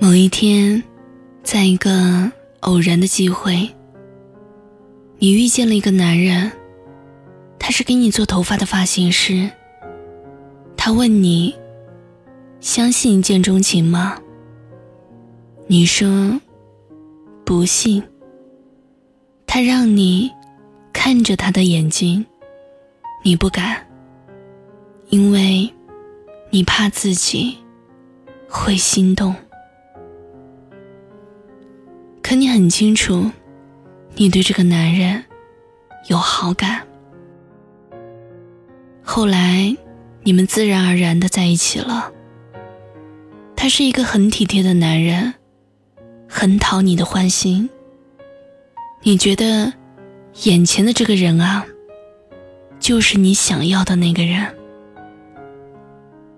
某一天，在一个偶然的机会，你遇见了一个男人，他是给你做头发的发型师。他问你：“相信一见钟情吗？”你说：“不信。”他让你看着他的眼睛，你不敢，因为你怕自己会心动。可你很清楚，你对这个男人有好感。后来。你们自然而然的在一起了。他是一个很体贴的男人，很讨你的欢心。你觉得，眼前的这个人啊，就是你想要的那个人。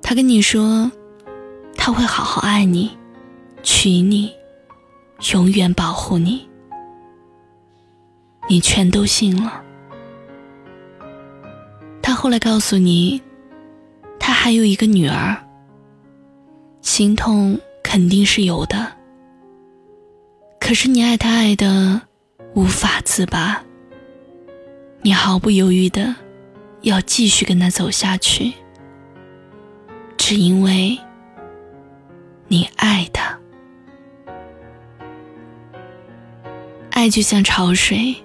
他跟你说，他会好好爱你，娶你，永远保护你。你全都信了。他后来告诉你。他还有一个女儿，心痛肯定是有的。可是你爱他爱的无法自拔，你毫不犹豫的要继续跟他走下去，只因为爱就像潮水，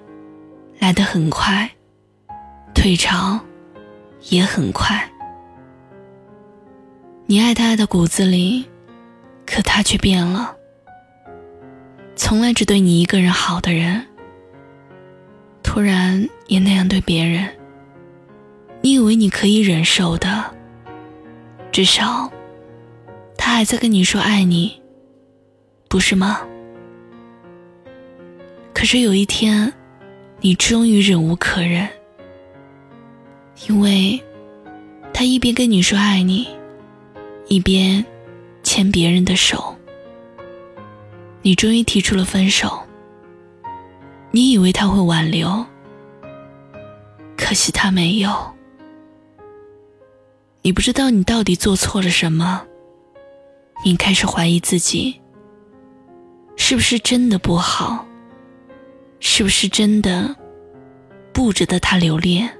来得很快，退潮也很快。你爱他爱到骨子里，可他却变了。从来只对你一个人好的人，突然也那样对别人。你以为你可以忍受的，至少他还在跟你说爱你，不是吗？可是有一天，你终于忍无可忍，因为他一边跟你说爱你。一边牵别人的手，你终于提出了分手。你以为他会挽留，可惜他没有。你不知道你到底做错了什么，你开始怀疑自己，是不是真的不好，是不是真的不值得他留恋？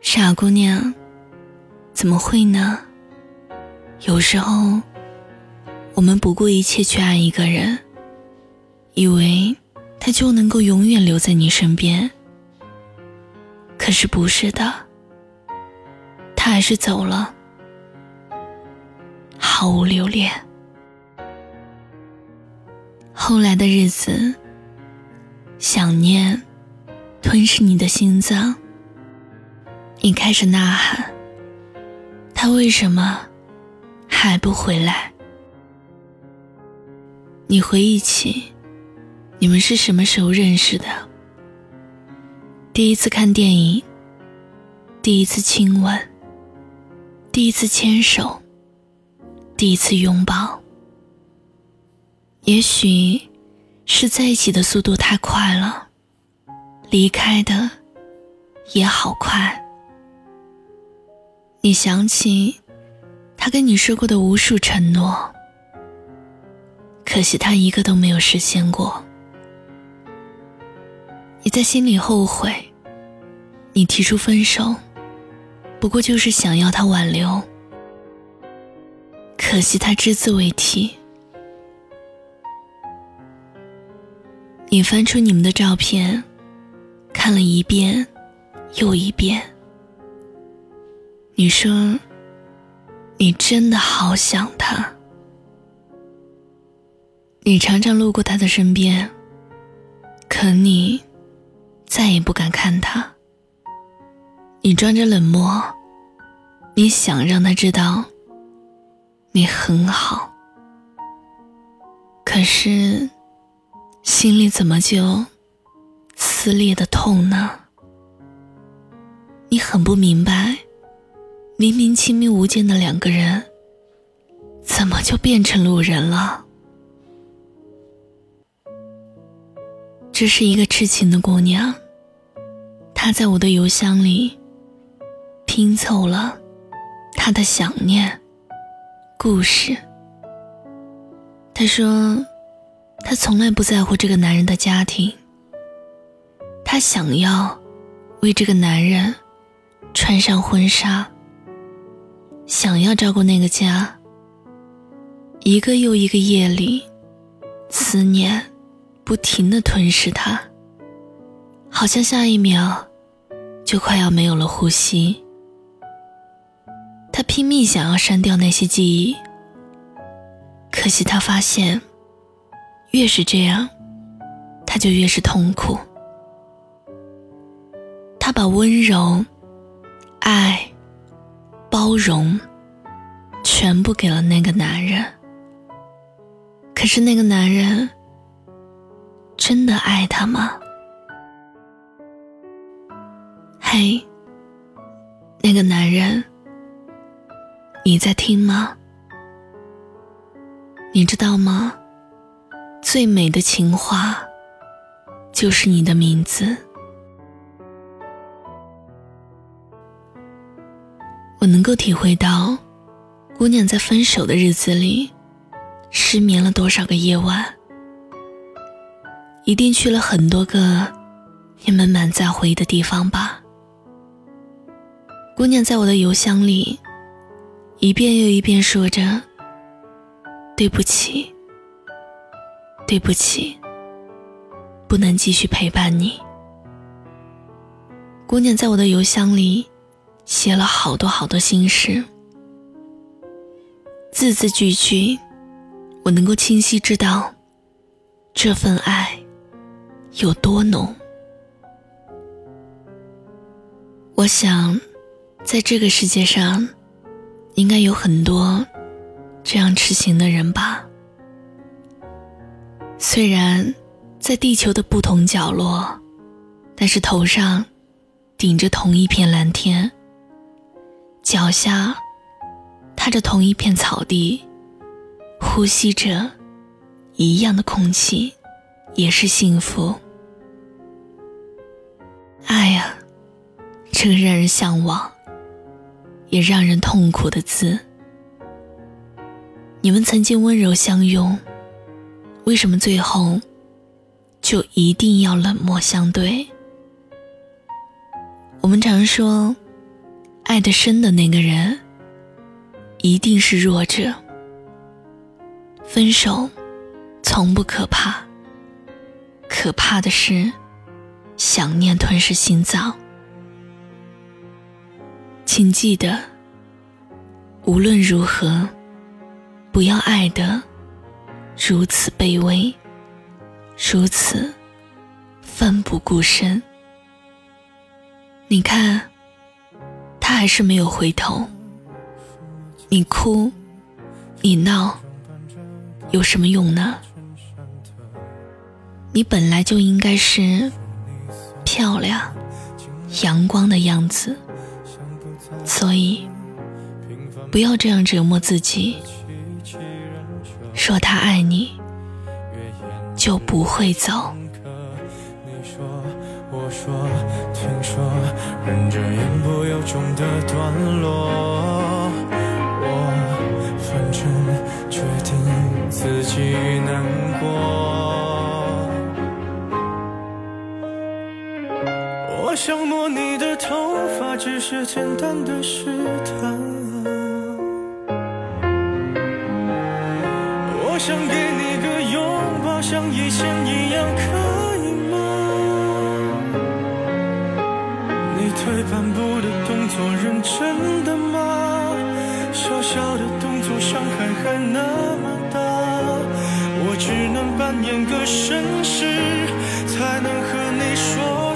傻姑娘。怎么会呢？有时候，我们不顾一切去爱一个人，以为他就能够永远留在你身边。可是不是的，他还是走了，毫无留恋。后来的日子，想念吞噬你的心脏，你开始呐喊。他为什么还不回来？你回忆起你们是什么时候认识的？第一次看电影，第一次亲吻，第一次牵手，第一次拥抱。也许是在一起的速度太快了，离开的也好快。你想起他跟你说过的无数承诺，可惜他一个都没有实现过。你在心里后悔，你提出分手，不过就是想要他挽留，可惜他只字未提。你翻出你们的照片，看了一遍又一遍。你说，你真的好想他。你常常路过他的身边，可你再也不敢看他。你装着冷漠，你想让他知道你很好，可是心里怎么就撕裂的痛呢？你很不明白。明明亲密无间的两个人，怎么就变成路人了？这是一个痴情的姑娘，她在我的邮箱里拼凑了她的想念、故事。她说，她从来不在乎这个男人的家庭，她想要为这个男人穿上婚纱，想要照顾那个家。一个又一个夜里，思念不停的吞噬她，好像下一秒就快要没有了呼吸。他拼命想要删掉那些记忆，可惜他发现，越是这样，他就越是痛苦。他把温柔、爱、包容，全部给了那个男人。可是那个男人，真的爱他吗？嘿，那个男人。你在听吗？你知道吗？最美的情话，就是你的名字。我能够体会到，姑娘在分手的日子里，失眠了多少个夜晚，一定去了很多个你们满载回忆的地方吧。姑娘在我的邮箱里。一遍又一遍说着：“对不起，对不起，不能继续陪伴你。”姑娘在我的邮箱里写了好多好多心事，字字句句，我能够清晰知道这份爱有多浓。我想，在这个世界上。应该有很多这样痴情的人吧。虽然在地球的不同角落，但是头上顶着同一片蓝天，脚下踏着同一片草地，呼吸着一样的空气，也是幸福。爱呀，这个让人向往。也让人痛苦的字。你们曾经温柔相拥，为什么最后就一定要冷漠相对？我们常说，爱得深的那个人一定是弱者。分手从不可怕，可怕的是想念吞噬心脏。请记得，无论如何，不要爱得如此卑微，如此奋不顾身。你看，他还是没有回头。你哭，你闹，有什么用呢？你本来就应该是漂亮、阳光的样子。所以，不要这样折磨自己。说他爱你，就不会走。你说，我说，听说，忍着言不由衷的段落。我反正决定自己难过。我想摸你的头发，只是简单的试探。你退半步的动作，认真的吗？小小的动作，伤害还那么大。我只能扮演个绅士，才能和你说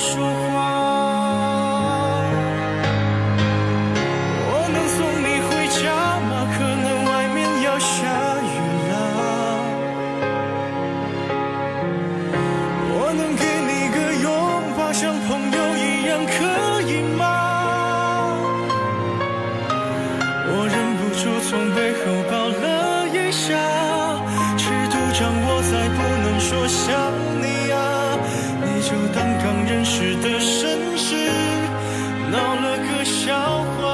笑话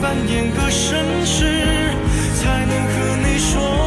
扮演个绅士才能和你说